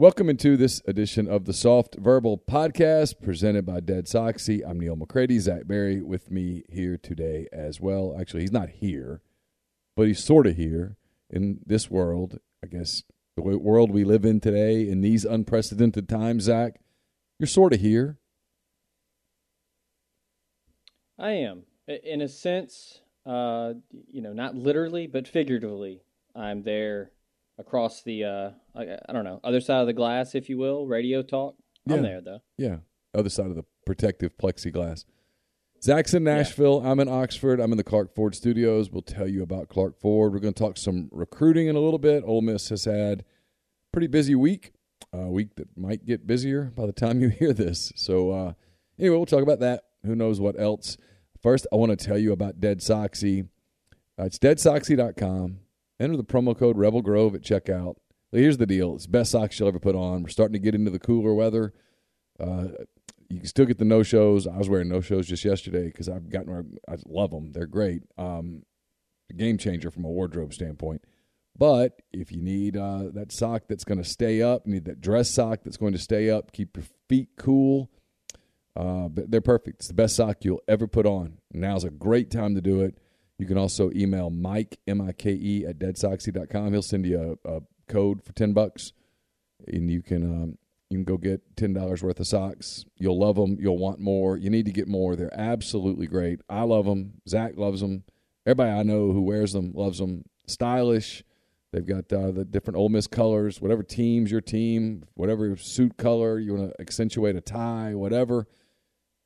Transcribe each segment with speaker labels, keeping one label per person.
Speaker 1: Welcome into this edition of the Soft Verbal Podcast presented by Dead Soxy. I'm Neal McCready. Zach Berry with me here today as well. Actually, he's not here, but he's sort of here in this world. I guess the world we live in today in these unprecedented times, Zach, you're sort of here.
Speaker 2: I am. In a sense, uh, you know, not literally, but figuratively, I'm there across the uh, I, I, don't know other side of the glass, if you will, radio talk. I'm
Speaker 1: yeah.
Speaker 2: there though.
Speaker 1: Yeah, other side of the protective plexiglass. Zach's in Nashville. Yeah. I'm in Oxford. I'm in the Clark Ford Studios. We'll tell you about Clark Ford. We're going to talk some recruiting in a little bit. Ole Miss has had a pretty busy week, a week that might get busier by the time you hear this. So uh, anyway, we'll talk about that. Who knows what else? First, I want to tell you about Dead Soxy. Uh, it's deadsoxy.com. Enter the promo code Rebel Grove at checkout. Here's the deal: it's the best socks you'll ever put on. We're starting to get into the cooler weather. Uh, you can still get the no shows. I was wearing no shows just yesterday because I've gotten. I love them. They're great. Um, game changer from a wardrobe standpoint. But if you need uh, that sock that's going to stay up, need that dress sock that's going to stay up, keep your feet cool. Uh, but they're perfect. It's the best sock you'll ever put on. Now's a great time to do it. You can also email Mike, M I K E, at deadsoxy.com. He'll send you a, a, code for 10 bucks, and you can um, you can go get $10 worth of socks. You'll love them. You'll want more. You need to get more. They're absolutely great. I love them. Zach loves them. Everybody I know who wears them loves them. Stylish. They've got uh, the different Ole Miss colors, whatever team's your team, whatever suit color, you want to accentuate a tie, whatever.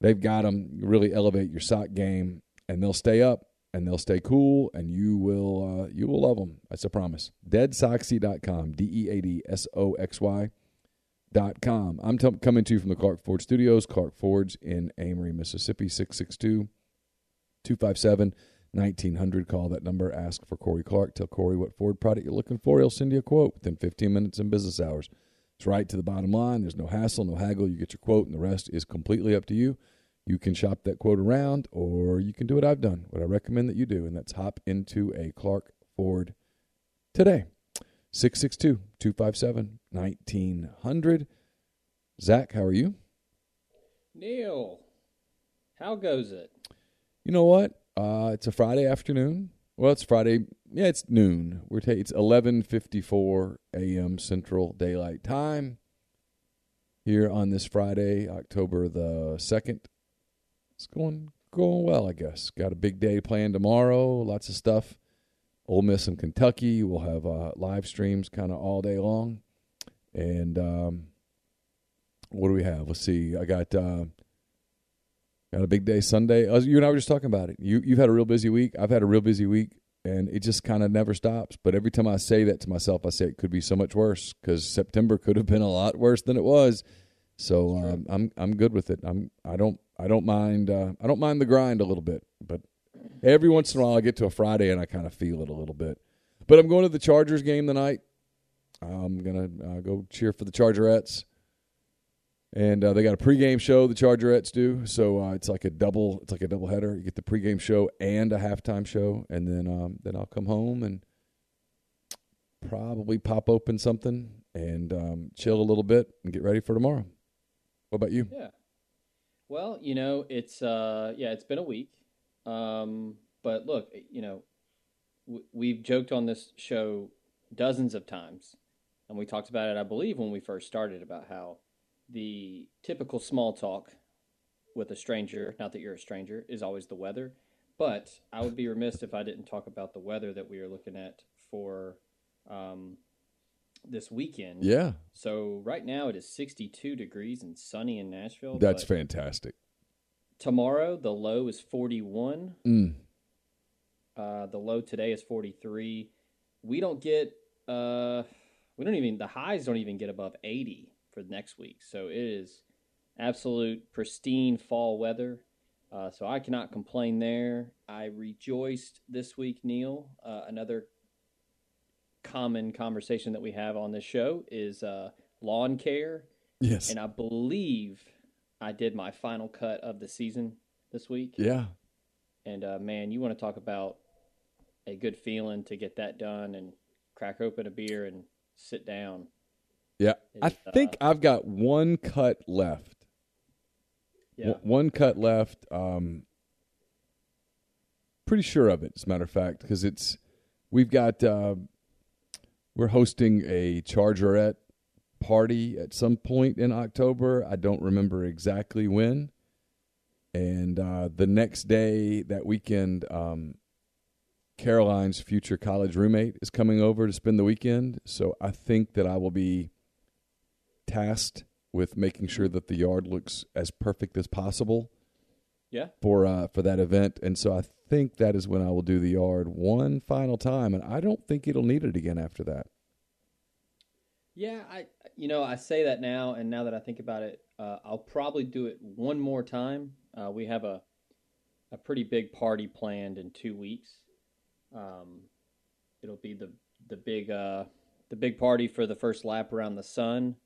Speaker 1: They've got them. really elevate your sock game, and they'll stay up and they'll stay cool, and you will uh, you will love them. That's a promise. Deadsoxy.com, D E A D S O X Y dot com. I'm t- coming to you from the Clark Ford Studios. Clark Ford's in Amory, Mississippi, 662 257 1900. Call that number. Ask for Corey Clark. Tell Corey what Ford product you're looking for. He'll send you a quote within 15 minutes in business hours. It's right to the bottom line. There's no hassle, no haggle. You get your quote, and the rest is completely up to you. You can shop that quote around, or you can do what I've done, what I recommend that you do, and that's hop into a Clark Ford today. 662 257 1900. Zach, how are you?
Speaker 2: Neal, how goes it?
Speaker 1: You know what? Uh, it's a Friday afternoon. Well, it's Friday. Yeah, it's noon. We're ta- it's 11:54 a.m. Central Daylight Time here on this Friday, October the 2nd, it's going going well, I guess. Got a big day planned tomorrow. Lots of stuff. Ole Miss and Kentucky. We'll have uh, live streams kind of all day long. And um, what do we have? Let's see. I got uh, got a big day Sunday. You and I were just talking about it. You you've had a real busy week. I've had a real busy week, and it just kind of never stops. But every time I say that to myself, I say it could be so much worse because September could have been a lot worse than it was. So um, I'm I'm good with it. I'm I don't I don't mind. Uh, I don't mind the grind a little bit, but every once in a while I get to a Friday and I kind of feel it a little bit. But I'm going to the Chargers game tonight. I'm gonna uh, go cheer for the Chargerettes, and uh, they got a pregame show. The Chargerettes do, so uh, it's like a double. It's like a double header. You get the pregame show and a halftime show, and then um, then I'll come home and probably pop open something and um, chill a little bit and get ready for tomorrow. What about you?
Speaker 2: Yeah. Well, you know, it's uh, yeah, it's been a week, um, but look, you know, we've joked on this show dozens of times, and we talked about it, I believe, when we first started about how the typical small talk with a stranger, not that you're a stranger, is always the weather. But I would be remiss if I didn't talk about the weather that we are looking at for um, this weekend.
Speaker 1: Yeah.
Speaker 2: So right now it is 62 degrees and sunny in Nashville.
Speaker 1: That's fantastic.
Speaker 2: Tomorrow the low is 41.
Speaker 1: Mm.
Speaker 2: Uh, the low today is 43. We don't get uh, we don't even the highs don't even get above 80 for next week. So it is absolute pristine fall weather. Uh, so I cannot complain there. I rejoiced this week, Neal. Uh, another common conversation that we have on this show is uh, lawn care.
Speaker 1: Yes.
Speaker 2: And I believe I did my final cut of the season this week.
Speaker 1: Yeah.
Speaker 2: And uh, man, you want to talk about a good feeling to get that done and crack open a beer and sit down.
Speaker 1: Yeah, I think
Speaker 2: uh,
Speaker 1: I've got one cut left.
Speaker 2: Yeah.
Speaker 1: W- One cut left. Um, pretty sure of it, as a matter of fact, because it's we've got uh, we're hosting a Chargerette party at some point in October. I don't remember exactly when. And uh, the next day, that weekend, um, Caroline's future college roommate is coming over to spend the weekend. So I think that I will be tasked with making sure that the yard looks as perfect as possible
Speaker 2: Yeah.
Speaker 1: for uh, for that event. And so I think that is when I will do the yard one final time, and I don't think it'll need it again after that.
Speaker 2: Yeah, I you know I say that now, and now that I think about it, uh, I'll probably do it one more time. Uh, we have a a pretty big party planned in two weeks. Um, it'll be the the big uh, the big party for the first lap around the sun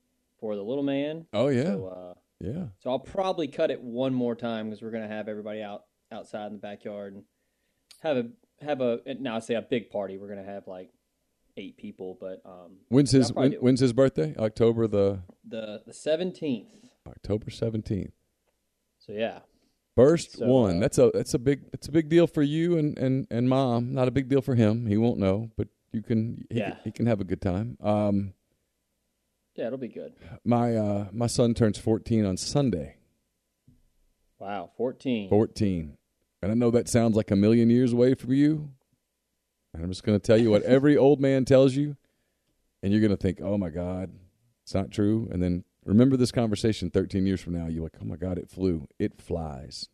Speaker 2: for the little man.
Speaker 1: Oh yeah,
Speaker 2: So, uh,
Speaker 1: yeah.
Speaker 2: so I'll probably cut it one more time because we're gonna have everybody out outside in the backyard and have a have a now I say a big party. We're gonna have like eight people, but um,
Speaker 1: When's his when, when's his birthday? October the
Speaker 2: the the seventeenth.
Speaker 1: October seventeenth.
Speaker 2: So yeah,
Speaker 1: First
Speaker 2: So,
Speaker 1: one.
Speaker 2: uh,
Speaker 1: that's a that's a big that's a big deal for you and, and, and mom. Not a big deal for him. He won't know, but you can he,
Speaker 2: Yeah.
Speaker 1: can, he can have a good time. Um,
Speaker 2: yeah, it'll be good.
Speaker 1: my uh, my son turns fourteen on Sunday.
Speaker 2: Wow, fourteen.
Speaker 1: Fourteen, and I know that sounds like a million years away from you. And I'm just going to tell you what every old man tells you, and you're going to think, "Oh my God, it's not true." And then remember this conversation 13 years from now. You're like, "Oh my God, it flew. It flies."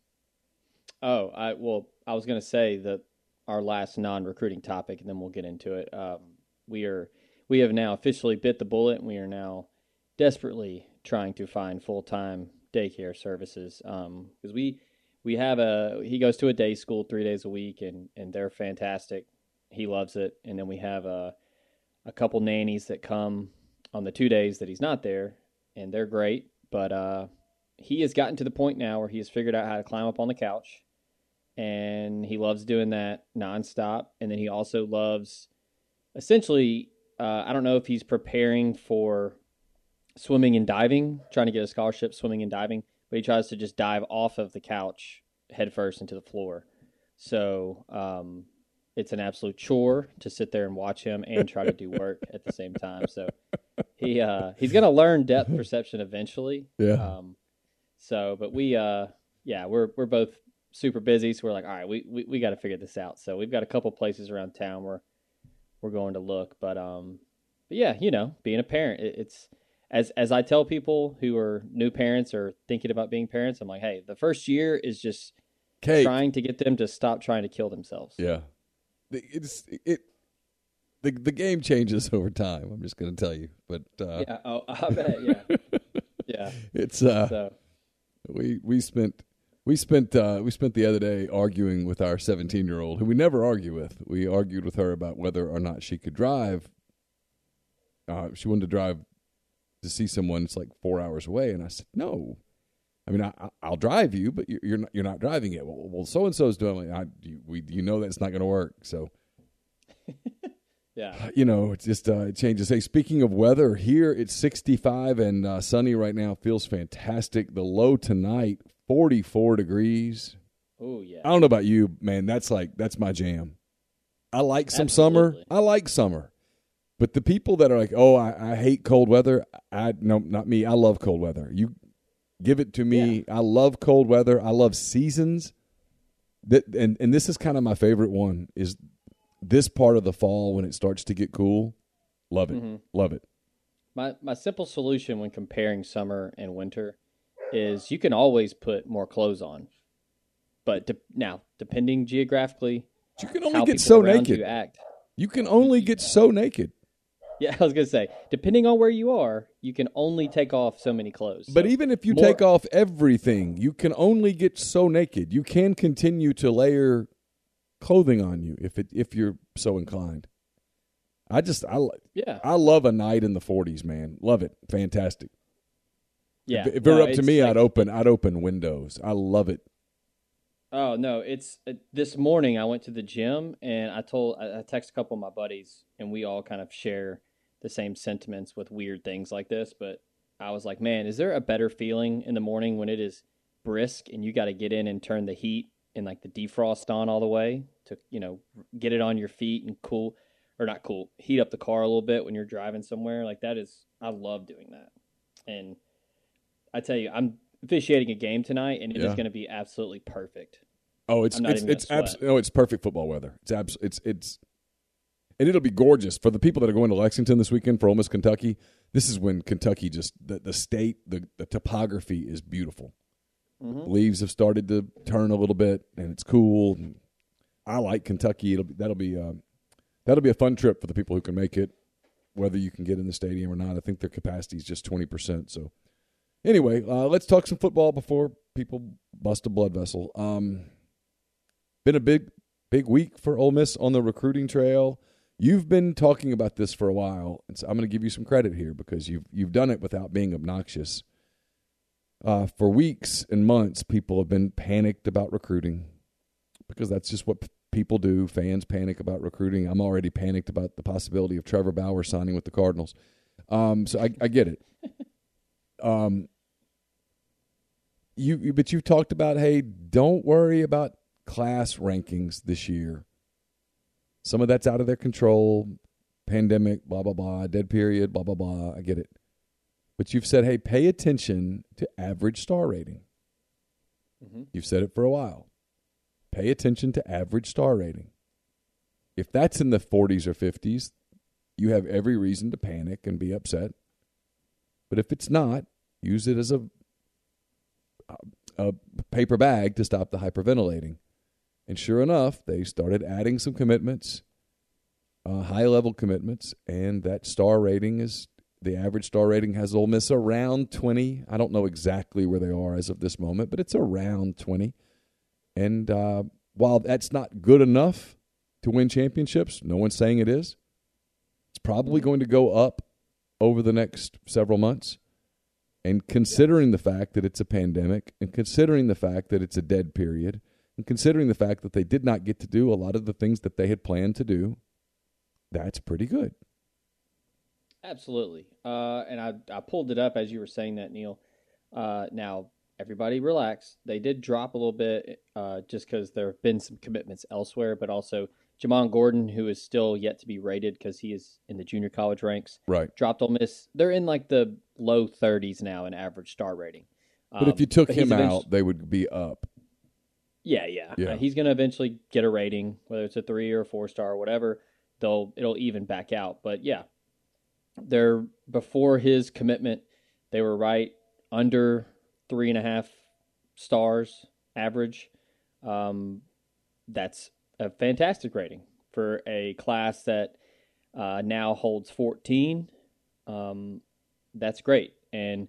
Speaker 2: Oh, I well, I was gonna say that our last non-recruiting topic, and then we'll get into it. Um, we are we have now officially bit the bullet, and we are now desperately trying to find full-time daycare services because we we have a he goes to a day school three days a week, and and they're fantastic. He loves it, and then we have a a couple nannies that come on the two days that he's not there, and they're great. But uh, he has gotten to the point now where he has figured out how to climb up on the couch and he loves doing that nonstop. And then he also loves, essentially, uh, I don't know if he's preparing for swimming and diving, trying to get a scholarship swimming and diving, but he tries to just dive off of the couch headfirst into the floor. So um, it's an absolute chore to sit there and watch him and try to do work at the same time. So he uh, he's gonna learn depth perception eventually.
Speaker 1: Yeah.
Speaker 2: Um, so, but we, uh, yeah, we're we're both super busy, so we're like, all right, we we, we got to figure this out. So we've got a couple places around town where we're going to look, but um, but yeah, you know, being a parent, it, it's as as I tell people who are new parents or thinking about being parents, I'm like, hey, the first year is just
Speaker 1: Kate.
Speaker 2: trying to get them to stop trying to kill themselves.
Speaker 1: Yeah. It's it the the game changes over time. I'm just going to tell you, but uh,
Speaker 2: Yeah. Oh, I bet. Yeah. yeah.
Speaker 1: it's uh,
Speaker 2: So
Speaker 1: we we spent we spent uh, we spent the other day arguing with our 17 year old who we never argue with. We argued with her about whether or not she could drive. Uh, she wanted to drive to see someone. It's like four hours away, and I said no. I mean, I, I- I'll drive you, but you're you're not, you're not driving it. Well, so and so's doing. it. I, you, we you know that's not going to work. So
Speaker 2: yeah.
Speaker 1: you know, it just uh, it changes. Hey, speaking of weather, here it's 65 and uh, sunny right now. Feels fantastic. The low tonight, 44 degrees.
Speaker 2: Oh yeah.
Speaker 1: I don't know about you, man. That's like that's my jam. I like some summer. I like summer. But the people that are like, "Oh, I, I hate cold weather," I no, not me. I love cold weather. You give it to me. I love cold weather. I love seasons. That and and this is kind of my favorite one is this part of the fall when it starts to get cool. Love it.
Speaker 2: Mhm.
Speaker 1: Love it.
Speaker 2: My my simple solution when comparing summer and winter is you can always put more clothes on, but de- now depending geographically,
Speaker 1: You can only get so naked.
Speaker 2: you act.
Speaker 1: You can only get so naked.
Speaker 2: Yeah, I was gonna say, depending on where you are, you can only take off so many clothes.
Speaker 1: But
Speaker 2: So,
Speaker 1: even if you
Speaker 2: more-
Speaker 1: take off everything, you can only get so naked. You can continue to layer clothing on you if it if you're so inclined. I just I
Speaker 2: yeah,
Speaker 1: I love a night in the 40s, man. Love it. Fantastic.
Speaker 2: Yeah.
Speaker 1: if if it were up to me,
Speaker 2: like-
Speaker 1: I'd open I'd open windows. I love it.
Speaker 2: Oh no, it's uh, this morning. I went to the gym and I told I, I texted a couple of my buddies, and we all kind of share the same sentiments with weird things like this, but I was like, man, is there a better feeling in the morning when it is brisk and you got to get in and turn the heat and like the defrost on all the way to, you know, get it on your feet and cool or not cool, heat up the car a little bit when you're driving somewhere. Like that is, I love doing that. And I tell you, I'm officiating a game tonight and it is
Speaker 1: Yeah.
Speaker 2: going to be absolutely perfect.
Speaker 1: Oh, it's it's it's abs- no, it's perfect football weather. It's abs- it's it's and it'll be gorgeous for the people that are going to Lexington this weekend for Ole Miss Kentucky. This is when Kentucky just the, the state the the topography is beautiful.
Speaker 2: Mhm.
Speaker 1: Leaves have started to turn a little bit, and it's cool. And I like Kentucky. It'll be, that'll be um, that'll be a fun trip for the people who can make it, whether you can get in the stadium or not. I think their capacity is just twenty percent. So anyway, uh, let's talk some football before people bust a blood vessel. Um, been a big big week for Ole Miss on the recruiting trail. You've been talking about this for a while, and so I'm going to give you some credit here because you've you've done it without being obnoxious. Uh, for weeks and months, people have been panicked about recruiting because that's just what p- people do. Fans panic about recruiting. I'm already panicked about the possibility of Trevor Bauer signing with the Cardinals. Um, so I, I get it. Um, you, you but you've talked about hey, don't worry about class rankings this year. Some of that's out of their control. Pandemic, blah blah blah, dead period, blah blah blah. I get it. But you've said, hey, pay attention to average star rating.
Speaker 2: Mhm.
Speaker 1: You've said it for a while. Pay attention to average star rating. If that's in the 40s or 50s, you have every reason to panic and be upset. But if it's not, use it as a a paper bag to stop the hyperventilating. And sure enough, they started adding some commitments, uh, high level commitments, and that star rating is the average star rating has Ole Miss around 20. I don't know exactly where they are as of this moment, but it's around 20. And uh, while that's not good enough to win championships, no one's saying it is. It's probably going to go up over the next several months. And considering the fact that it's a pandemic, and considering the fact that it's a dead period, and considering the fact that they did not get to do a lot of the things that they had planned to do, that's pretty good.
Speaker 2: Absolutely. Uh, and I, I pulled it up as you were saying that, Neal. Uh, now, everybody relax. They did drop a little bit uh, just because there have been some commitments elsewhere, but also Jamon Gordon, who is still yet to be rated because he is in the junior college ranks,
Speaker 1: Right.
Speaker 2: dropped Ole Miss. They're in like the low 30s now in average star rating.
Speaker 1: But if you took
Speaker 2: Um,
Speaker 1: him out, they would be up.
Speaker 2: Yeah, yeah.
Speaker 1: Yeah.
Speaker 2: Uh, he's going to eventually get a rating, whether it's a three or a four star or whatever. They'll it'll even back out. But yeah, they're before his commitment, they were right under three and a half stars average. Um, that's a fantastic rating for a class that uh, now holds 14. Um, that's great. And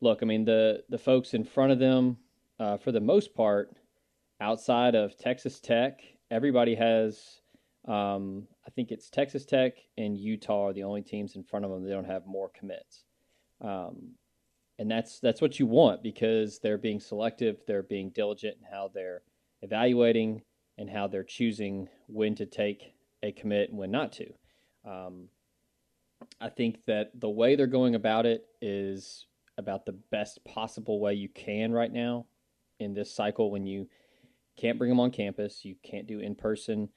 Speaker 2: look, I mean the the folks in front of them, uh, for the most part, outside of Texas Tech, everybody has. Um, I think it's Texas Tech and Utah are the only teams in front of them that don't have more commits, um, and that's that's what you want because they're being selective, they're being diligent in how they're evaluating and how they're choosing when to take a commit and when not to. Um, I think that the way they're going about it is about the best possible way you can right now in this cycle when you can't bring them on campus, you can't do in person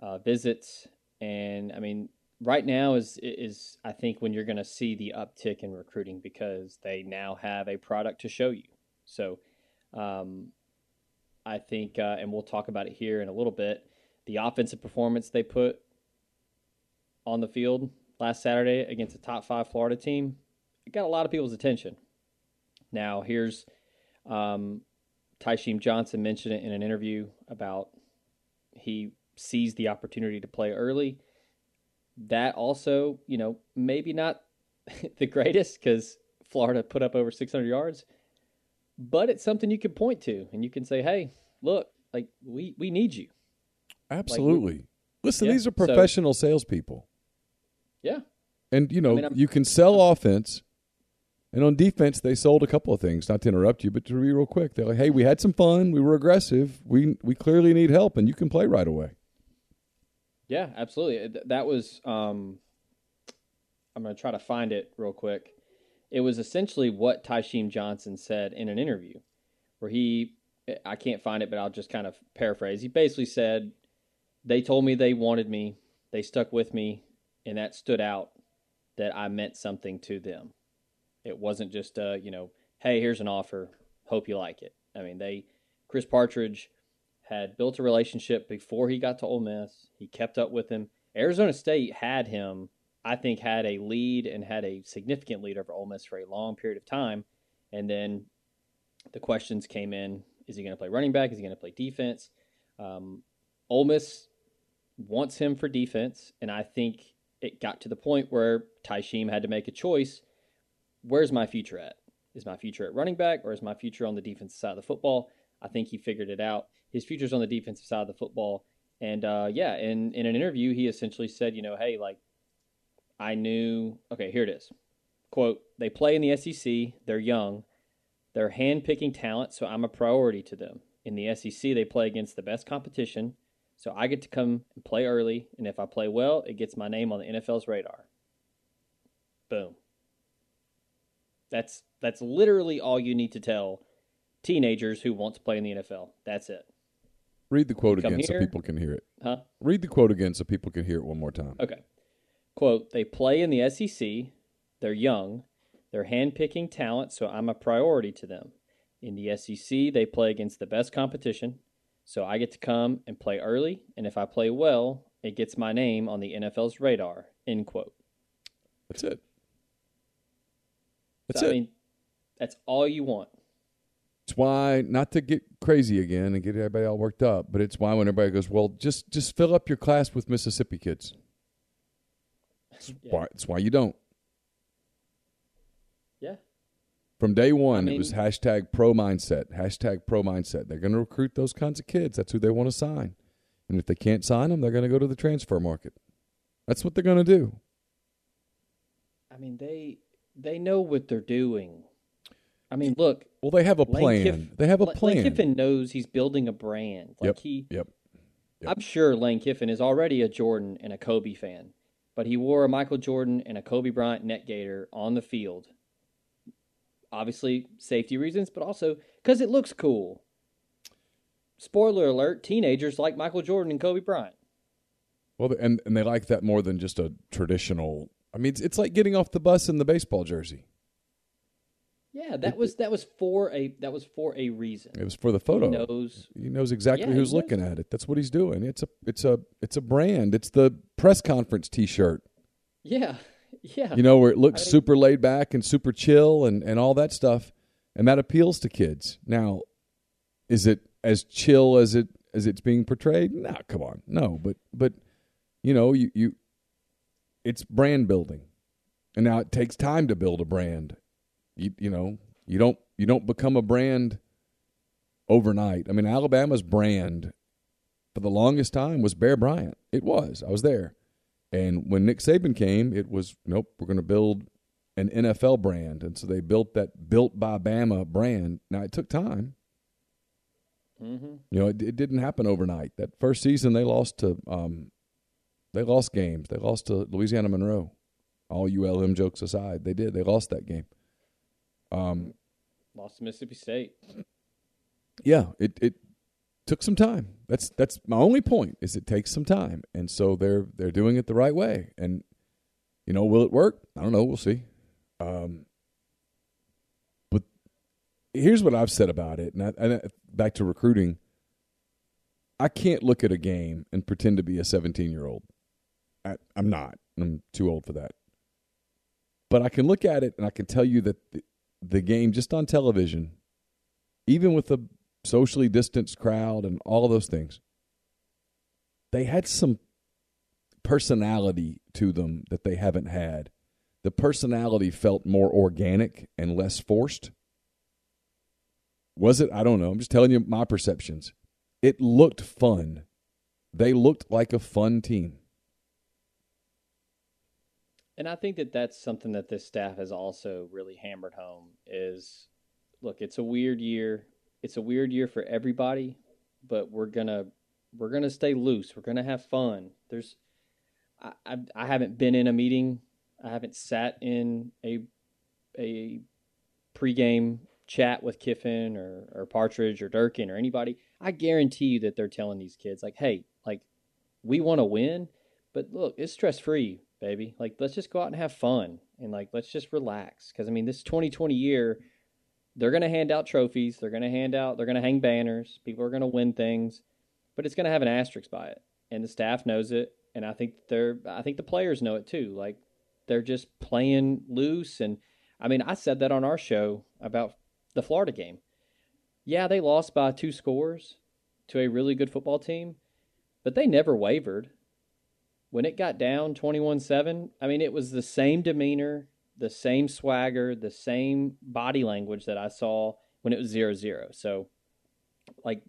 Speaker 2: uh, visits, and I mean, right now is is I think when you're going to see the uptick in recruiting because they now have a product to show you. So, um, I think, uh, and we'll talk about it here in a little bit. The offensive performance they put on the field last Saturday against a top five Florida team, it got a lot of people's attention. Now, here's um, Johnson mentioned it in an interview about he sees the opportunity to play early. That also, you know, maybe not the greatest because Florida put up over 600 yards, but it's something you can point to and you can say, hey, look, like we, we need you.
Speaker 1: Absolutely. Listen,
Speaker 2: Yeah,
Speaker 1: these are
Speaker 2: so-
Speaker 1: professional salespeople.
Speaker 2: Yeah.
Speaker 1: And, you know,
Speaker 2: I'm-
Speaker 1: you can sell offense. And on defense, they sold a couple of things. Not to interrupt you, but to be real quick, they're like, "Hey, we had some fun. We were aggressive. We we clearly need help, and you can play right away."
Speaker 2: Yeah, absolutely. That was um, I'm going to try to find it real quick. It was essentially what Tysheem Johnson said in an interview, where he, I can't find it, but I'll just kind of paraphrase. He basically said, "They told me they wanted me, they stuck with me, and that stood out that I meant something to them. It wasn't just a, you know, hey, here's an offer, hope you like it. I mean, they, Chris Partridge." Had built a relationship before he got to Ole Miss. He kept up with him. Arizona State had him I think had a lead and had a significant lead over Ole Miss for a long period of time. And then the questions came in: Is he going to play running back? Is he going to play defense? Um, Ole Miss wants him for defense, and I think it got to the point where Tysheem had to make a choice. Where's my future at? Is my future at running back, or is my future on the defensive side of the football? I think he figured it out. His future's on the defensive side of the football. And uh, yeah, in, in an interview, he essentially said, you know, hey, like I knew, okay, here it is. Quote, they play in the SEC, they're young, they're hand-picking talent, so I'm a priority to them. In the SEC, they play against the best competition, so I get to come and play early, and if I play well, it gets my name on the NFL's radar. Boom. That's that's literally all you need to tell teenagers who want to play in the NFL. That's it.
Speaker 1: Read the quote again here. so people can hear it.
Speaker 2: Huh?
Speaker 1: Read the quote again so people can hear it one more time.
Speaker 2: Okay quote, they play in the SEC, they're young, they're handpicking talent, so I'm a priority to them. In the SEC, they play against the best competition, so I get to come and play early, and if I play well, it gets my name on the NFL's radar. End quote.
Speaker 1: That's it. That's
Speaker 2: so,
Speaker 1: it.
Speaker 2: I mean, that's all you want.
Speaker 1: It's why not to get crazy again and get everybody all worked up, but it's why when everybody goes, well, just just fill up your class with Mississippi kids. That's, yeah. why, that's why you don't.
Speaker 2: Yeah.
Speaker 1: From day one, I mean, it was hashtag pro mindset, hashtag pro mindset. They're going to recruit those kinds of kids. That's who they want to sign. And if they can't sign them, they're going to go to the transfer market. That's what they're going to do.
Speaker 2: I mean, they they know what they're doing. I mean, look.
Speaker 1: Well, they have a plan. Kiff- they have a plan.
Speaker 2: Lane Kiffin knows he's building a brand. Like
Speaker 1: yep.
Speaker 2: he,
Speaker 1: yep.
Speaker 2: Yep. I'm sure Lane Kiffin is already a Jordan and a Kobe fan but he wore a Michael Jordan and a Kobe Bryant net gator on the field. Obviously, safety reasons, but also because it looks cool. Spoiler alert: teenagers like Michael Jordan and Kobe Bryant.
Speaker 1: Well, and and they like that more than just a traditional. I mean, it's, it's like getting off the bus in the baseball jersey.
Speaker 2: Yeah, that was that was for a that was for a reason.
Speaker 1: It was for the photo.
Speaker 2: He knows.
Speaker 1: He knows exactly yeah, who's looking at it. That's what he's doing. It's a it's a it's a brand. It's the press conference T-shirt.
Speaker 2: Yeah, yeah.
Speaker 1: You know where it looks I super laid back and super chill and and all that stuff, and that appeals to kids. Now, is it as chill as it as it's being portrayed? Nah, come on, no. But but you know you you, it's brand building, and now it takes time to build a brand you you know you don't you don't become a brand overnight. I mean, Alabama's brand for the longest time was Bear Bryant. It was. I was there. And when Nick Saban came, it was nope. We're going to build an NFL brand, and so they built that built by Bama brand. Now it took time.
Speaker 2: Mm-hmm.
Speaker 1: You know, it, it, didn't happen overnight. That first season, they lost to um, they lost games. They lost to Louisiana Monroe. All ULM jokes aside, they did. They lost that game. Um,
Speaker 2: Lost to Mississippi State.
Speaker 1: Yeah, it it took some time. That's that's my only point. Is it takes some time, and so they're they're doing it the right way. And you know, will it work? I don't know. We'll see. Um, but here's what I've said about it, and, I, and back to recruiting. I can't look at a game and pretend to be a 17 year old. I'm not. I'm too old for that. But I can look at it and I can tell you that the, the game just on television, even with a socially distanced crowd and all those things, they had some personality to them that they haven't had. The personality felt more organic and less forced. Was it? I don't know. I'm just telling you my perceptions. It looked fun. They looked like a fun team.
Speaker 2: And I think that that's something that this staff has also really hammered home is look, it's a weird year. It's a weird year for everybody, but we're going to we're going to stay loose. We're going to have fun. There's I, I I haven't been in a meeting I haven't sat in a a pregame chat with Kiffin or, or Partridge or Durkin or anybody. I guarantee you that they're telling these kids like, "Hey, like we want to win, but look, it's stress free, baby. Like let's just go out and have fun and like let's just relax." Because I mean, this 2020 year, they're going to hand out trophies, they're going to hand out, they're going to hang banners, people are going to win things, but it's going to have an asterisk by it, and the staff knows it, and I think they're, I think the players know it too. Like they're just playing loose. And I mean, I said that on our show about the Florida game. Yeah, they lost by two scores to a really good football team, but they never wavered. When it got down 21 7, I mean, it was the same demeanor, the same swagger, the same body language that I saw when it was 0 0. So, like,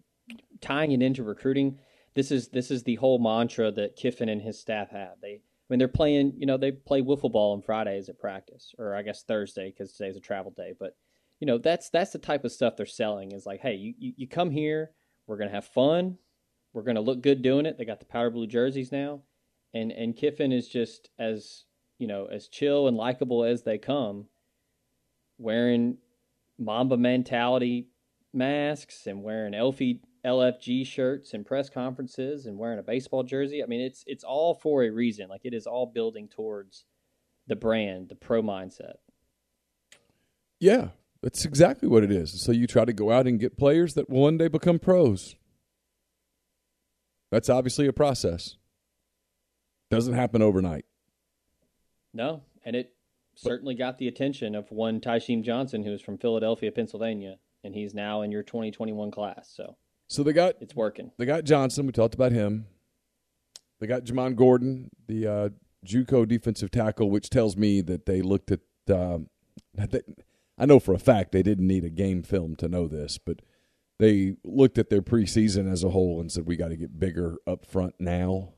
Speaker 2: tying it into recruiting, this is this is the whole mantra that Kiffin and his staff have. They I mean, they're playing, you know, they play wiffle ball on Fridays at practice, or I guess Thursday because today's a travel day. But you know, that's that's the type of stuff they're selling. Is like, hey, you you, you come here, we're gonna have fun, we're gonna look good doing it. They got the powder blue jerseys now, and and Kiffin is just as you know as chill and likable as they come, wearing Mamba mentality masks and wearing Elfie LFG shirts and press conferences and wearing a baseball jersey. I mean, it's it's all for a reason. Like it is all building towards the brand, the pro mindset.
Speaker 1: Yeah, that's exactly what it is. So you try to go out and get players that will one day become pros. That's obviously a process. Doesn't happen overnight.
Speaker 2: No, and it certainly got the attention of one Tysheem Johnson, who is from Philadelphia, Pennsylvania, and he's now in your 2021 class. So
Speaker 1: so they got
Speaker 2: it's working.
Speaker 1: They got Johnson. We talked about him. They got Jamon Gordon, the uh, JUCO defensive tackle, which tells me that they looked at. Uh, they, I know for a fact they didn't need a game film to know this, but they looked at their preseason as a whole and said we got to get bigger up front now.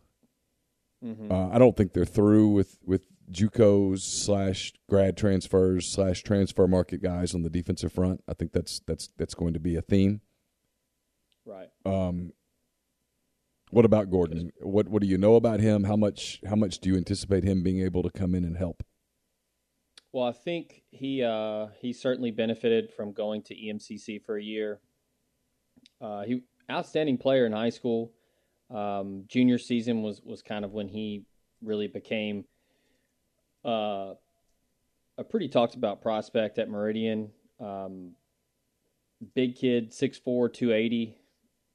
Speaker 1: Mm-hmm. Uh, I don't think they're through with with JUCOs slash grad transfers slash transfer market guys on the defensive front. I think that's that's that's going to be a theme.
Speaker 2: Right.
Speaker 1: Um, what about Gordon? What what do you know about him? How much how much do you anticipate him being able to come in and help?
Speaker 2: Well, I think he uh, he certainly benefited from going to EMCC for a year. Uh, he outstanding player in high school. Um, junior season was was kind of when he really became uh, a pretty talked about prospect at Meridian. Um, big kid, 6'4", 280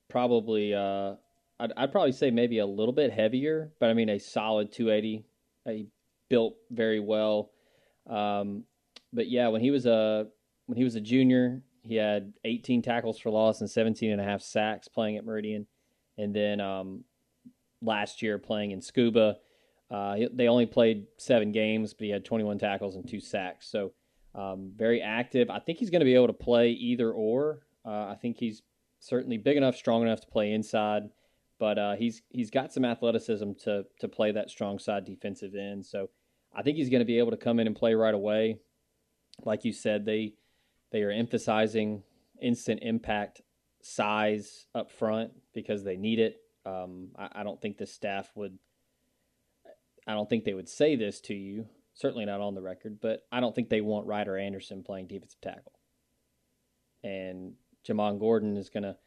Speaker 2: probably uh, I'd, I'd probably say maybe a little bit heavier, but I mean a solid 280. He built very well. Um, but yeah, when he was a when he was a junior, he had 18 tackles for loss and 17 and a half sacks playing at Meridian, and then um, last year playing in Scooba, uh, they only played seven games, but he had 21 tackles and two sacks. So um, very active. I think he's going to be able to play either or. Uh, I think he's certainly big enough, strong enough to play inside, but uh, he's he's got some athleticism to to play that strong side defensive end. So I think he's going to be able to come in and play right away. Like you said, they they are emphasizing instant impact size up front because they need it. Um, I, I don't think the staff would. I don't think they would say this to you. Certainly not on the record, but I don't think they want Ryder Anderson playing defensive tackle. And Jamon Gordon is going to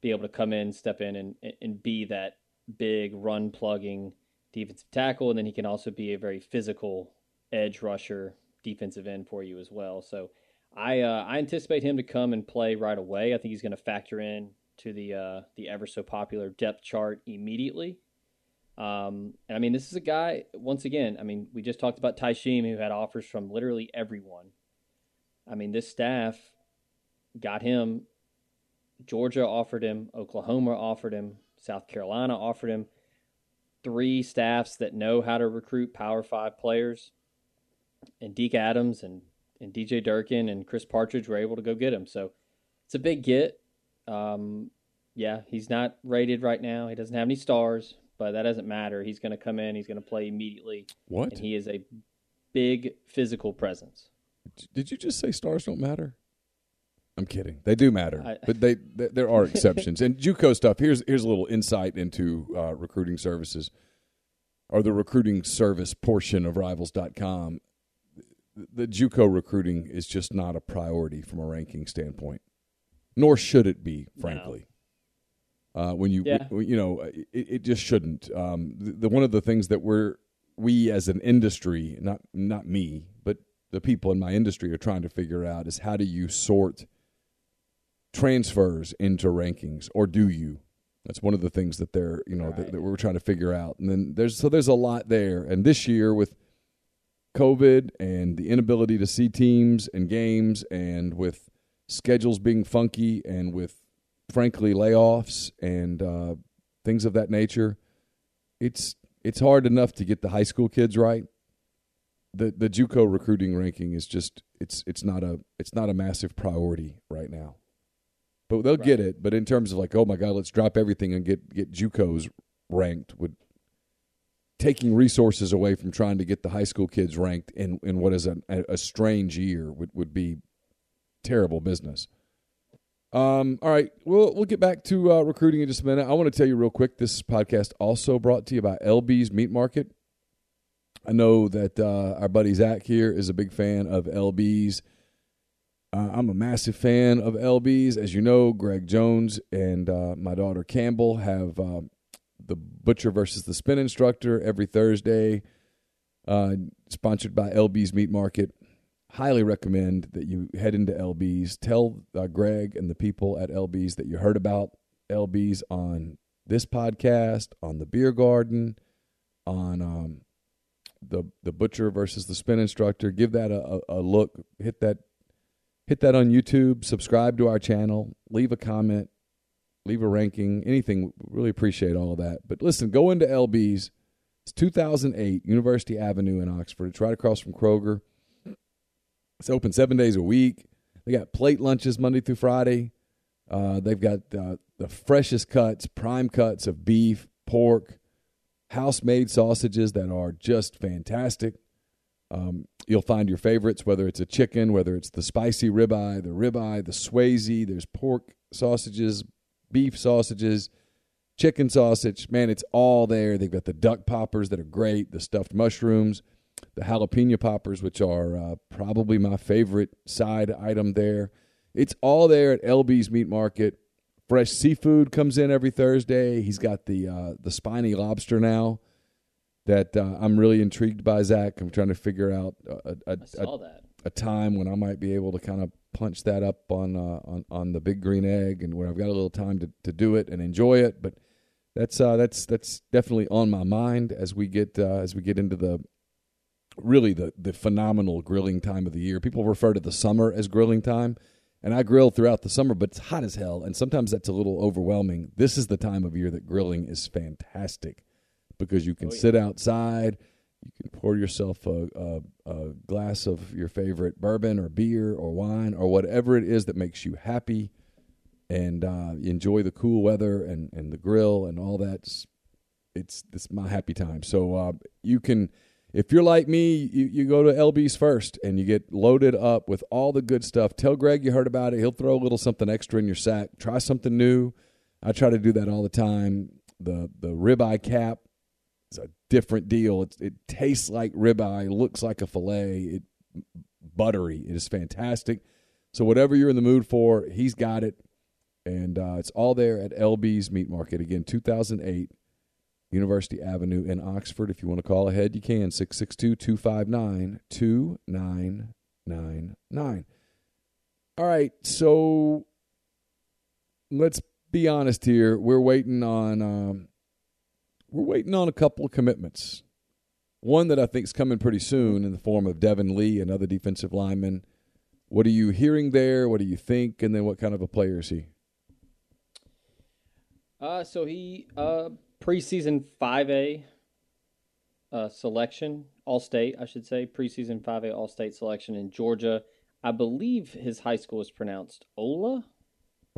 Speaker 2: be able to come in, step in, and and be that big run plugging defensive tackle, and then he can also be a very physical edge rusher, defensive end for you as well. So I uh, I anticipate him to come and play right away. I think he's going to factor in to the uh, the ever so popular depth chart immediately. Um, and I mean, this is a guy. Once again, I mean, we just talked about Tysheem, who had offers from literally everyone. I mean, this staff got him Georgia offered him, Oklahoma offered him, South Carolina offered him. Three staffs that know how to recruit Power Five players, and Deke Adams and and DJ Durkin and Chris Partridge were able to go get him. So it's a big get. Um, yeah, he's not rated right now. He doesn't have any stars, but that doesn't matter. He's going to come in. He's going to play immediately.
Speaker 1: What?
Speaker 2: And he is a big physical presence.
Speaker 1: Did you just say stars don't matter? I'm kidding. They do matter, I, but they, they, there are exceptions. and JUCO stuff. Here's here's a little insight into uh, recruiting services. or the recruiting service portion of Rivals.com, the JUCO recruiting is just not a priority from a ranking standpoint, nor should it be, frankly. No. Uh, when you yeah. you know it, it just shouldn't. Um, the, the, one of the things that we're we as an industry, not not me, but the people in my industry are trying to figure out is how do you sort transfers into rankings, or do you? That's one of the things that they're you know right. that, that, we're trying to figure out. And then there's so there's a lot there. And this year with COVID and the inability to see teams and games, and with schedules being funky, and with frankly layoffs and uh, things of that nature, it's it's hard enough to get the high school kids right. The the JUCO recruiting ranking is just it's it's not a it's not a massive priority right now. But they'll right. get it. But in terms of like, oh my God, let's drop everything and get get JUCOs ranked would taking resources away from trying to get the high school kids ranked in, in what is a, a strange year would, would be terrible business. Um, all right, we'll we'll get back to uh, recruiting in just a minute. I want to tell you real quick. This podcast also brought to you by LB's Meat Market. I know that uh, our buddy Zach here is a big fan of LB's. Uh, I'm a massive fan of LB's. As you know, Greg Jones and uh, my daughter Campbell have uh, the Butcher versus the Spin Instructor every Thursday, uh, sponsored by LB's Meat Market highly recommend that you head into LB's. Tell uh, Greg and the people at LB's that you heard about LB's on this podcast, on the Beer Garden, on um, the the Butcher versus the Spin Instructor. Give that a, a, a look. Hit that hit that on YouTube. Subscribe to our channel. Leave a comment. Leave a ranking. Anything. Really appreciate all that. But listen, go into LB's. It's 2008 University Avenue in Oxford. It's right across from Kroger. It's open seven days a week. They got plate lunches Monday through Friday. Uh, they've got uh, the freshest cuts, prime cuts of beef, pork, house made sausages that are just fantastic. Um, you'll find your favorites, whether it's a chicken, whether it's the spicy ribeye, the ribeye, the Swayze. There's pork sausages, beef sausages, chicken sausage. Man, it's all there. They've got the duck poppers that are great, the stuffed mushrooms the jalapeno poppers, which are uh, probably my favorite side item there. It's all there at LB's Meat Market. Fresh seafood comes in every Thursday. He's got the uh, the spiny lobster now that uh, I'm really intrigued by. Zach, I'm trying to figure out a, a, a, a time when I might be able to kind of punch that up on uh, on on the big green egg, and where I've got a little time to, to do it and enjoy it. But that's uh, that's that's definitely on my mind as we get uh, as we get into the really the the phenomenal grilling time of the year. People refer to the summer as grilling time, and I grill throughout the summer, but it's hot as hell, and sometimes that's a little overwhelming. This is the time of year that grilling is fantastic because you can oh, yeah. sit outside, you can pour yourself a, a, a glass of your favorite bourbon or beer or wine or whatever it is that makes you happy, and uh, enjoy the cool weather and and the grill and all that. It's it's my happy time. So uh, you can if you're like me, you, you go to LB's first and you get loaded up with all the good stuff. Tell Greg you heard about it. He'll throw a little something extra in your sack. Try something new. I try to do that all the time. The the ribeye cap is a different deal. It, it tastes like ribeye, looks like a fillet. It buttery. It is fantastic. So whatever you're in the mood for, he's got it, and uh, it's all there at LB's Meat Market. Again, 2008 University Avenue in Oxford. If you want to call ahead, you can 662 259 2999. All right, so let's be honest here. We're waiting on um, we're waiting on a couple of commitments. One that I think is coming pretty soon in the form of Devin Lee, another defensive lineman. What are you hearing there? What do you think? And then what kind of a player is he?
Speaker 2: Uh, so he uh, preseason 5A uh, selection, All State, I should say, preseason 5A All State selection in Georgia. I believe his high school is pronounced Ola.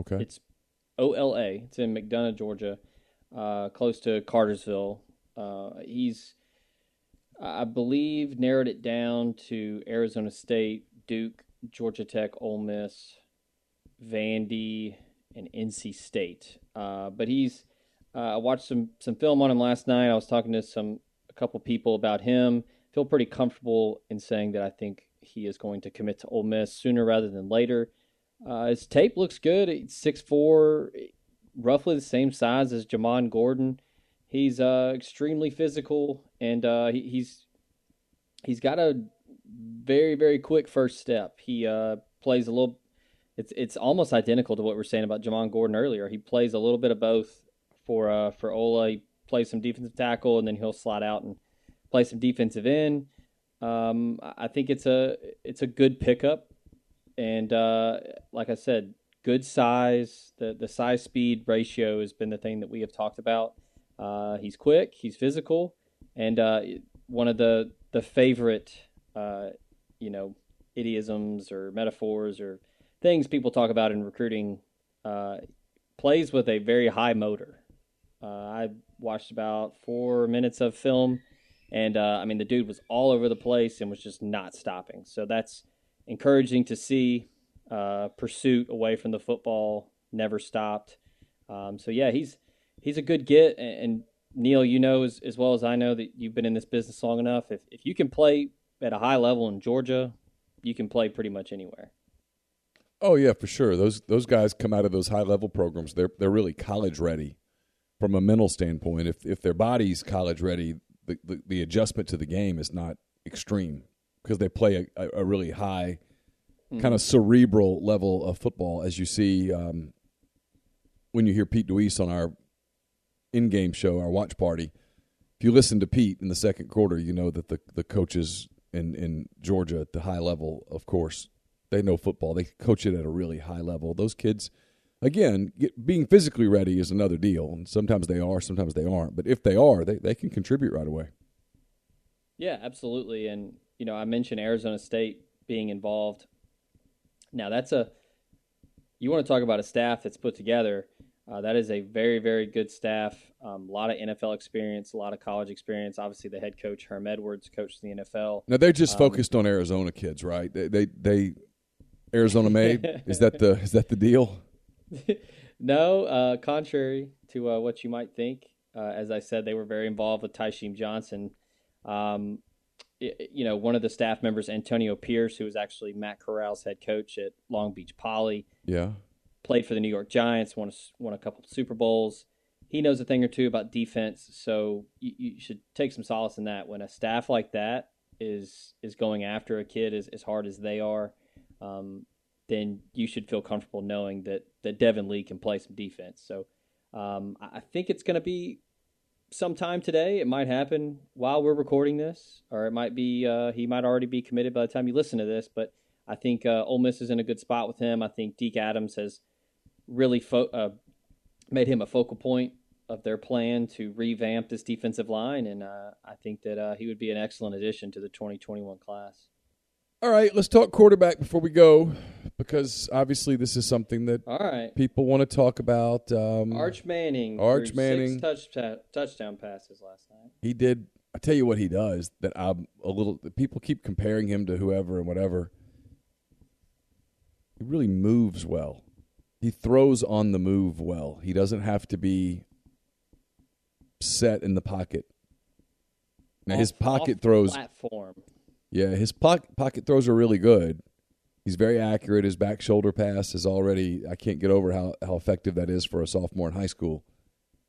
Speaker 1: Okay.
Speaker 2: It's O L A. It's in McDonough, Georgia, uh, close to Cartersville. Uh, he's, I believe, narrowed it down to Arizona State, Duke, Georgia Tech, Ole Miss, Vandy, and NC State. Uh, but he's uh, I watched some some film on him last night. I was talking to some a couple people about him. Feel pretty comfortable in saying that I think he is going to commit to Ole Miss sooner rather than later. Uh, his tape looks good. He's 6'4", roughly the same size as Jamon Gordon. He's uh, extremely physical, and uh, he, he's he's got a very very quick first step. He uh, plays a little. It's it's almost identical to what we are saying about Jamon Gordon earlier. He plays a little bit of both for uh, for Ola. He plays some defensive tackle, and then he'll slide out and play some defensive end. Um, I think it's a it's a good pickup, and uh, like I said, good size. The the size speed ratio has been the thing that we have talked about. Uh, he's quick, he's physical, and uh, one of the the favorite, uh, you know, idioms or metaphors or things people talk about in recruiting. Uh, plays with a very high motor. Uh, I watched about four minutes of film, and uh, I mean the dude was all over the place and was just not stopping. So that's encouraging to see. Pursuit away from the football never stopped. Um, so yeah, he's he's a good get. And, and Neal, you know as, as well as I know that you've been in this business long enough. If if you can play at a high level in Georgia, you can play pretty much anywhere.
Speaker 1: Oh yeah, for sure. Those those guys come out of those high level programs. They're they're really college ready from a mental standpoint. If if their body's college ready, the, the, the adjustment to the game is not extreme because they play a, a really high mm-hmm. kind of cerebral level of football, as you see um, when you hear Pete Deweese on our in-game show, our watch party. If you listen to Pete in the second quarter, you know that the the coaches in in Georgia at the high level, of course, they know football. They coach it at a really high level. Those kids, again, get, being physically ready is another deal. And sometimes they are, sometimes they aren't. But if they are, they they can contribute right away.
Speaker 2: Yeah, absolutely. And you know, I mentioned Arizona State being involved. Now that's a you want to talk about a staff that's put together uh, that is a very, very good staff. Um, a lot of NFL experience, a lot of college experience. Obviously, the head coach Herm Edwards coached the NFL.
Speaker 1: Now they're just um, focused on Arizona kids, right? They, they, they Arizona made. is that the is that the deal?
Speaker 2: no, uh, contrary to uh, what you might think. Uh, as I said, they were very involved with Tysheem Johnson. Um, you know, one of the staff members, Antonio Pierce, who was actually Matt Corral's head coach at Long Beach Poly.
Speaker 1: Yeah
Speaker 2: played for the New York Giants, won a, won a couple of Super Bowls. He knows a thing or two about defense, so you, you should take some solace in that. When a staff like that is is going after a kid as, as hard as they are, um, then you should feel comfortable knowing that that Devin Lee can play some defense. So um, I think it's going to be sometime today. It might happen while we're recording this, or it might be uh, he might already be committed by the time you listen to this. But I think uh, Ole Miss is in a good spot with him. I think Deke Adams has really fo- uh, made him a focal point of their plan to revamp this defensive line, and uh, I think that uh, he would be an excellent addition to the 2021 class.
Speaker 1: All right, let's talk quarterback before we go, because obviously this is something that
Speaker 2: all right
Speaker 1: people want to talk about. Um,
Speaker 2: Arch Manning,
Speaker 1: Arch Manning,
Speaker 2: touch, touchdown passes last night.
Speaker 1: He did. I tell you what he does that I'm a little. People keep comparing him to whoever and whatever. He really moves well he throws on the move well. He doesn't have to be set in the pocket. Now off, his pocket throws
Speaker 2: platform.
Speaker 1: Yeah, his pocket pocket throws are really good. He's very accurate. His back shoulder pass is already I can't get over how, how effective that is for a sophomore in high school.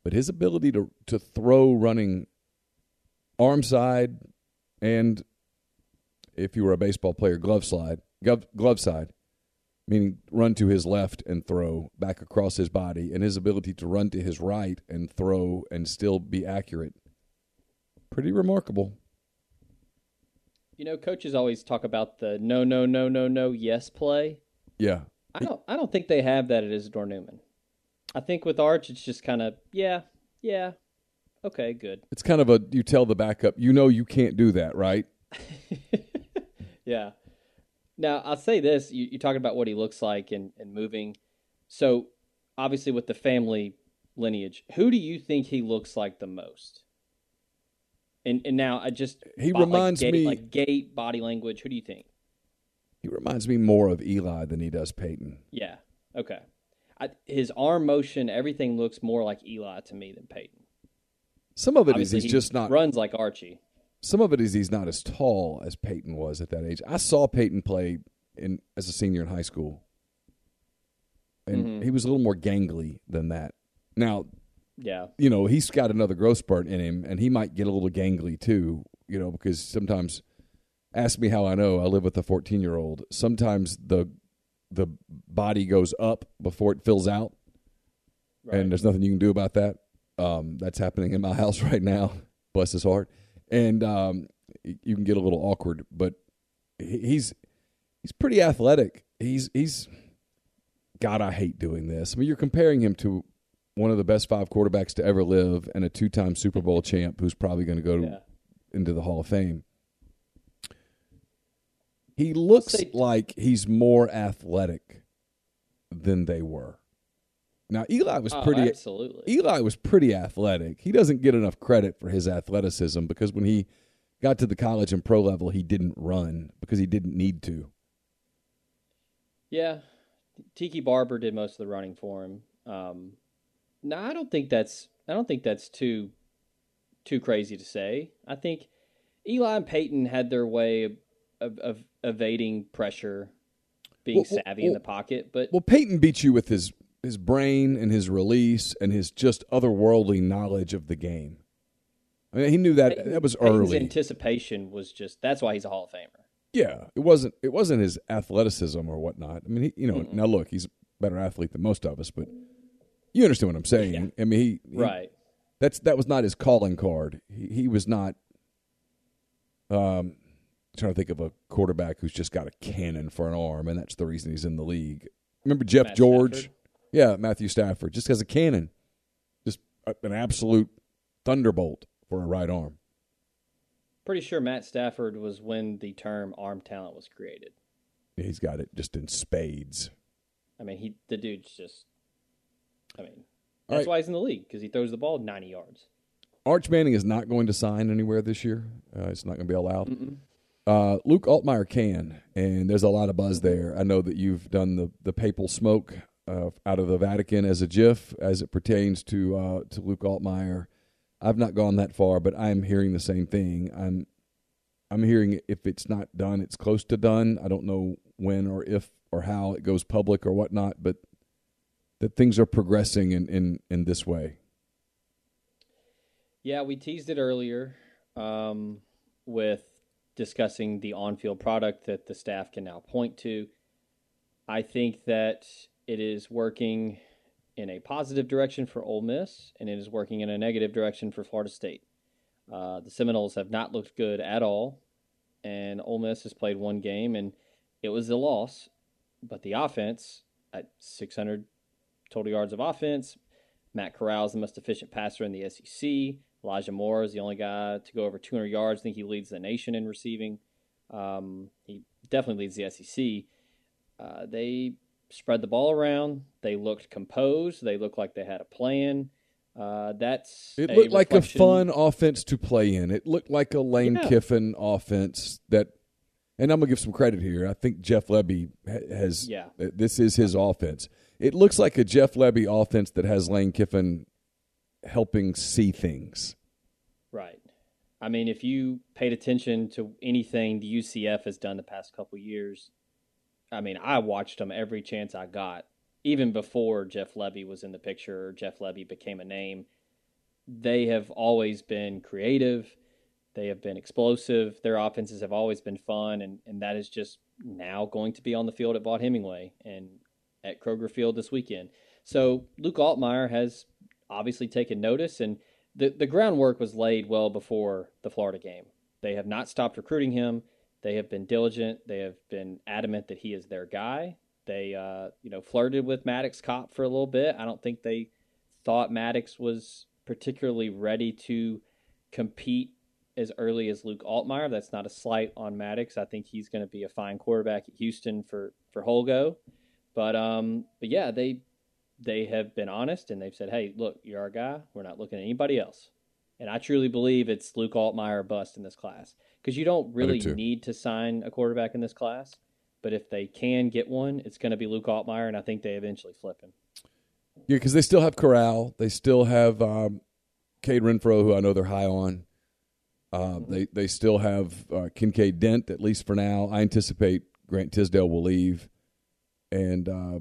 Speaker 1: But his ability to to throw running arm side and if you were a baseball player, glove slide, glove, glove side, meaning run to his left and throw back across his body, and his ability to run to his right and throw and still be accurate. Pretty remarkable.
Speaker 2: You know, coaches always talk about the no, no, no, no, no, yes play.
Speaker 1: Yeah.
Speaker 2: I don't. I don't think they have that at Isidore Newman. I think with Arch, it's just kind of yeah, yeah, okay, good.
Speaker 1: It's kind of a you tell the backup, you know, you can't do that, right?
Speaker 2: yeah. Now, I'll say this: you, you talking about what he looks like and, and moving. So, obviously, with the family lineage, who do you think he looks like the most? And and now I just
Speaker 1: he reminds
Speaker 2: like
Speaker 1: me
Speaker 2: like gait, body language. Who do you think?
Speaker 1: He reminds me more of Eli than he does Peyton.
Speaker 2: Yeah. Okay. I, his arm motion, everything looks more like Eli to me than Peyton.
Speaker 1: Some of it is
Speaker 2: Obviously,
Speaker 1: he's
Speaker 2: he
Speaker 1: just not.
Speaker 2: runs like Archie.
Speaker 1: Some of it is he's not as tall as Peyton was at that age. I saw Peyton play in as a senior in high school, and
Speaker 2: Mhm.
Speaker 1: he was a little more gangly than that. Now,
Speaker 2: Yeah,
Speaker 1: you know, he's got another growth spurt in him, and he might get a little gangly too. You know, because sometimes, ask me how I know. I live with a fourteen-year-old. Sometimes the the body goes up before it fills out,
Speaker 2: right.
Speaker 1: and there's nothing you can do about that. Um, that's happening in my house right now. Bless his heart. And um, you can get a little awkward, but he's he's pretty athletic. He's he's God. I hate doing this. I mean, you're comparing him to one of the best five quarterbacks to ever live and a two-time Super Bowl champ who's probably going to go
Speaker 2: yeah.
Speaker 1: into the Hall of Fame. He looks
Speaker 2: say-
Speaker 1: like he's more athletic than they were. Now Eli was
Speaker 2: Oh,
Speaker 1: pretty
Speaker 2: absolutely.
Speaker 1: Eli was pretty athletic. He doesn't get enough credit for his athleticism because when he got to the college and pro level, he didn't run because he didn't need to.
Speaker 2: Yeah, Tiki Barber did most of the running for him. Um, no, I don't think that's I don't think that's too too crazy to say. I think Eli and Peyton had their way of, of, of evading pressure, being
Speaker 1: Well, well,
Speaker 2: savvy in the pocket. But
Speaker 1: Well, Peyton beat you with his his brain and his release and his just otherworldly knowledge of the game. I mean, he knew that
Speaker 2: Peyton-
Speaker 1: that was
Speaker 2: Peyton's
Speaker 1: early.
Speaker 2: anticipation was just that's why he's a Hall of Famer.
Speaker 1: Yeah, it wasn't it wasn't his athleticism or whatnot. I mean, he, you know,
Speaker 2: Mm-mm.
Speaker 1: now look, he's a better athlete than most of us, but you understand what I'm saying.
Speaker 2: Yeah.
Speaker 1: I mean, he, he
Speaker 2: Right.
Speaker 1: that's that was not his calling card. He, he was not. Um, trying to think of a quarterback who's just got a cannon for an arm, and that's the reason he's in the league. Remember Jeff
Speaker 2: Matt
Speaker 1: George?
Speaker 2: Stafford?
Speaker 1: Yeah, Matthew Stafford just has a cannon, just an absolute thunderbolt for a right arm.
Speaker 2: Pretty sure Matt Stafford was when the term arm talent was created.
Speaker 1: He's got it just in spades.
Speaker 2: I mean, he the dude's just. I mean, that's
Speaker 1: right.
Speaker 2: why he's in the league because he throws the ball ninety yards.
Speaker 1: Arch Manning is not going to sign anywhere this year. Uh, it's not going to be allowed. Uh, Luke Altmyer can, and there's a lot of buzz there. I know that you've done the the papal smoke uh, out of the Vatican as a GIF as it pertains to uh, to Luke Altmyer. I've not gone that far, but I'm hearing the same thing. I'm I'm hearing if it's not done, it's close to done. I don't know when or if or how it goes public or whatnot, but that things are progressing in in, in this way.
Speaker 2: Yeah, we teased it earlier um, with discussing the on-field product that the staff can now point to. I think that it is working in a positive direction for Ole Miss, and it is working in a negative direction for Florida State. Uh, the Seminoles have not looked good at all, and Ole Miss has played one game, and it was a loss. But the offense at 600 total yards of offense, Matt Corral is the most efficient passer in the SEC. Elijah Moore is the only guy to go over 200 yards. I think he leads the nation in receiving. Um, he definitely leads the SEC. Uh, they spread the ball around. They looked composed. They looked like they had a plan. Uh, that's
Speaker 1: It
Speaker 2: a
Speaker 1: looked like a fun offense to play in. It looked like a Lane
Speaker 2: Yeah.
Speaker 1: Kiffin offense that, and I'm gonna give some credit here. I think Jeff Lebby has.
Speaker 2: Yeah.
Speaker 1: uh, This is his offense. It looks like a Jeff Lebby offense that has Lane Kiffin helping see things.
Speaker 2: Right. I mean, if you paid attention to anything the UCF has done the past couple years, I mean, I watched them every chance I got, even before Jeff Lebby was in the picture or Jeff Lebby became a name. They have always been creative. They have been explosive. Their offenses have always been fun, and, and that is just now going to be on the field at Vaught Hemingway and at Kroger Field this weekend. So Luke Altmyer has obviously taken notice, and the, the groundwork was laid well before the Florida game. They have not stopped recruiting him. They have been diligent. They have been adamant that he is their guy. They, uh, you know, flirted with Maddox Kopp for a little bit. I don't think they thought Maddox was particularly ready to compete as early as Luke Altmyer. That's not a slight on Maddox. I think he's going to be a fine quarterback at Houston for for Holgo. But um, but yeah, they they have been honest and they've said, "Hey, look, you're our guy. We're not looking at anybody else." And I truly believe it's Luke Altmyer bust in this class because you don't really
Speaker 1: too.
Speaker 2: need to sign a quarterback in this class. But if they can get one, it's going to be Luke Altmyer, and I think they eventually flip him.
Speaker 1: Yeah, because they still have Corral. They still have um, Kade Renfro, who I know they're high on. Uh, They they still have uh, Kinkead Dent at least for now. I anticipate Grant Tisdale will leave, and uh,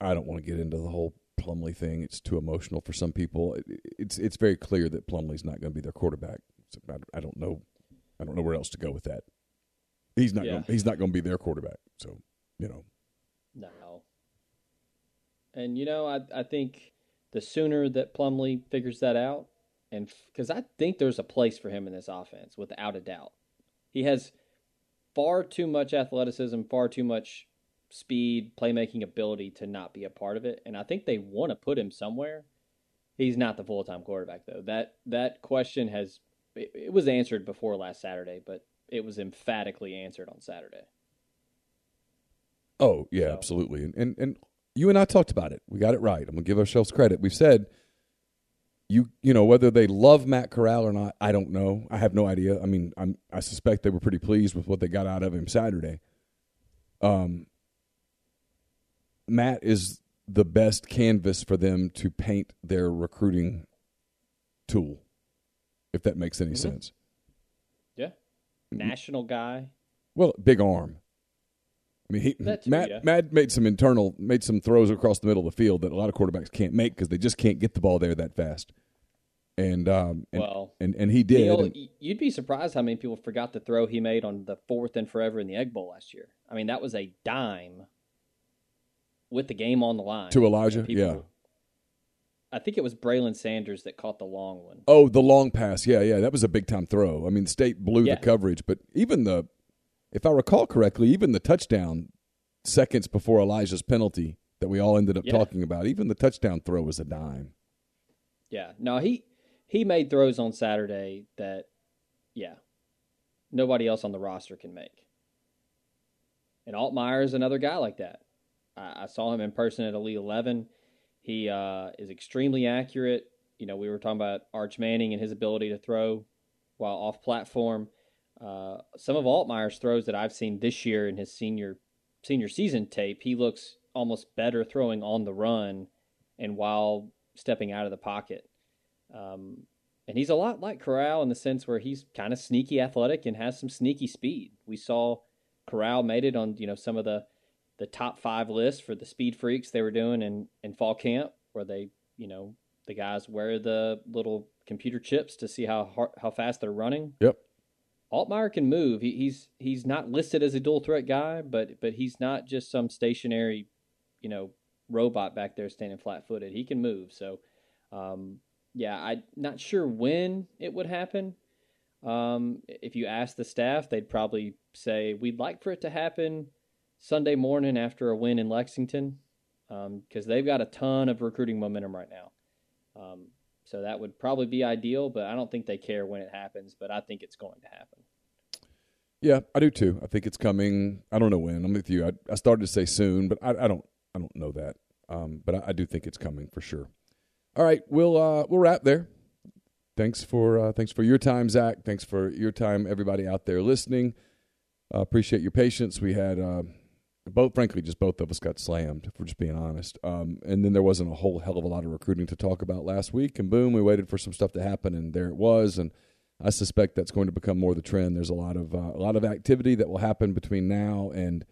Speaker 1: I don't want to get into the whole Plumlee thing. It's too emotional for some people. It, it's it's very clear that Plumlee's not going to be their quarterback. So I, I, don't know. I don't know where else to go with that. He's not. Yeah. Gonna, he's not going to be their quarterback. So you know.
Speaker 2: No. And you know, I I think the sooner that Plumlee figures that out, and because I think there's a place for him in this offense, without a doubt. He has far too much athleticism, far too much speed, playmaking ability to not be a part of it. And I think they want to put him somewhere. He's not the full time quarterback though. That that question has it, it, was answered before last Saturday, but it was emphatically answered on Saturday.
Speaker 1: Oh yeah, so. absolutely. And, and and you and I talked about it. We got it right. I'm gonna give ourselves credit. We've said you you know whether they love Matt Corral or not, I don't know. I have no idea. I mean, I'm I suspect they were pretty pleased with what they got out of him Saturday. Um, Matt is the best canvas for them to paint their recruiting tool, if that makes any mm-hmm. sense.
Speaker 2: Yeah, national guy.
Speaker 1: Well, big arm. I mean, he, Matt, yeah. Matt made some internal, made some throws across the middle of the field that a lot of quarterbacks can't make because they just can't get the ball there that fast. And um, and, well, and and he did.
Speaker 2: Know, you'd be surprised how many people forgot the throw he made on the fourth and forever in the Egg Bowl last year. I mean, that was a dime with the game on the line
Speaker 1: to Elijah. yeah,
Speaker 2: I think it was Braylon Sanders that caught the long one.
Speaker 1: Oh, the long pass. Yeah, yeah, that was a big time throw. I mean, State blew yeah. the coverage, but even the if I recall correctly, even the touchdown seconds before Elijah's penalty that we all ended up yeah. talking about, even the touchdown throw was a dime.
Speaker 2: Yeah. No, he he made throws on Saturday that yeah, nobody else on the roster can make. And Altmyer is another guy like that. I, I saw him in person at Elite Eleven. He uh, is extremely accurate. You know, we were talking about Arch Manning and his ability to throw while off platform. Uh, some of Altmyer's throws that I've seen this year in his senior senior season tape, he looks almost better throwing on the run and while stepping out of the pocket. Um, and he's a lot like Corral in the sense where he's kind of sneaky athletic and has some sneaky speed. We saw Corral made it on you know some of the the top five lists for the speed freaks they were doing in in fall camp, where they you know the guys wear the little computer chips to see how how fast they're running.
Speaker 1: Yep.
Speaker 2: Altmyer can move. He, he's he's not listed as a dual threat guy, but but he's not just some stationary, you know, robot back there standing flat footed. He can move. So, um, yeah, I'm not sure when it would happen. Um, if you ask the staff, they'd probably say we'd like for it to happen Sunday morning after a win in Lexington, because um, they've got a ton of recruiting momentum right now. Um, so that would probably be ideal, but I don't think they care when it happens, but I think it's going to happen.
Speaker 1: Yeah, I do too. I think it's coming. I don't know when. I'm with you. I, I started to say soon, but I, I don't. I don't know that. Um, but I, I, do think it's coming for sure. All right, we'll uh, we'll wrap there. Thanks for uh, thanks for your time, Zach. Thanks for your time, everybody out there listening. Uh, appreciate your patience. We had uh, both frankly just both of us got slammed we're just being honest um, and then there wasn't a whole hell of a lot of recruiting to talk about last week and boom we waited for some stuff to happen and there it was and i suspect that's going to become more the trend there's a lot of uh, a lot of activity that will happen between now and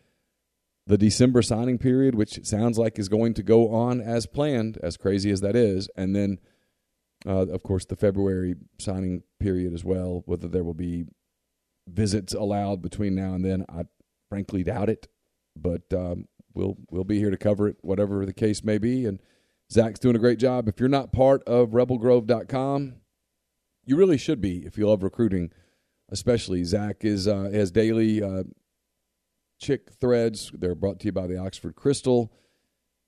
Speaker 1: the december signing period which sounds like is going to go on as planned as crazy as that is and then uh, of course the february signing period as well whether there will be visits allowed between now and then i frankly doubt it but um, we'll we'll be here to cover it, whatever the case may be. And Zach's doing a great job. If you're not part of RebelGrove.com, you really should be if you love recruiting, especially. Zach is uh, has daily uh, chick threads. They're brought to you by the Oxford Crystal.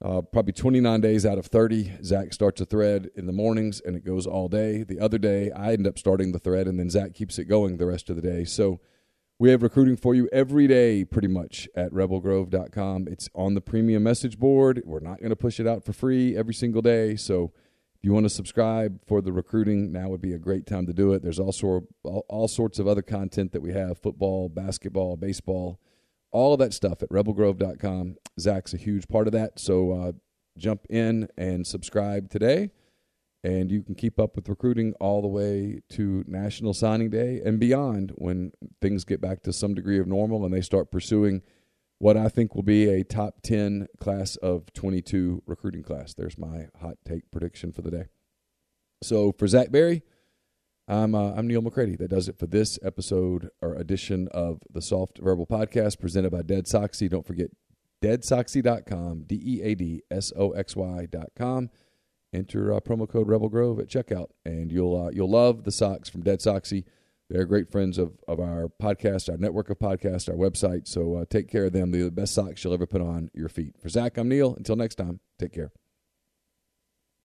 Speaker 1: Uh, probably 29 days out of 30, Zach starts a thread in the mornings and it goes all day. The other day, I end up starting the thread and then Zach keeps it going the rest of the day. So we have recruiting for you every day, pretty much, at rebelgrove.com. It's on the premium message board. We're not going to push it out for free every single day. So if you want to subscribe for the recruiting, now would be a great time to do it. There's also all, all sorts of other content that we have football, basketball, baseball, all of that stuff at rebelgrove.com. Zach's a huge part of that. So uh, jump in and subscribe today. And you can keep up with recruiting all the way to National Signing Day and beyond when things get back to some degree of normal and they start pursuing what I think will be a top 10 class of 22 recruiting class. There's my hot take prediction for the day. So for Zach Berry, I'm uh, I'm Neal McCready. That does it for this episode or edition of the Soft Verbal Podcast presented by Dead Soxy. Don't forget deadsoxy.com, D E A D S O X Y.com. Enter uh, promo code Rebel Grove at checkout, and you'll uh, you'll love the socks from Dead Soxy. They're great friends of, of our podcast, our network of podcasts, our website. So uh, take care of them. They're the best socks you'll ever put on your feet. For Zach, I'm Neal. Until next time, take care.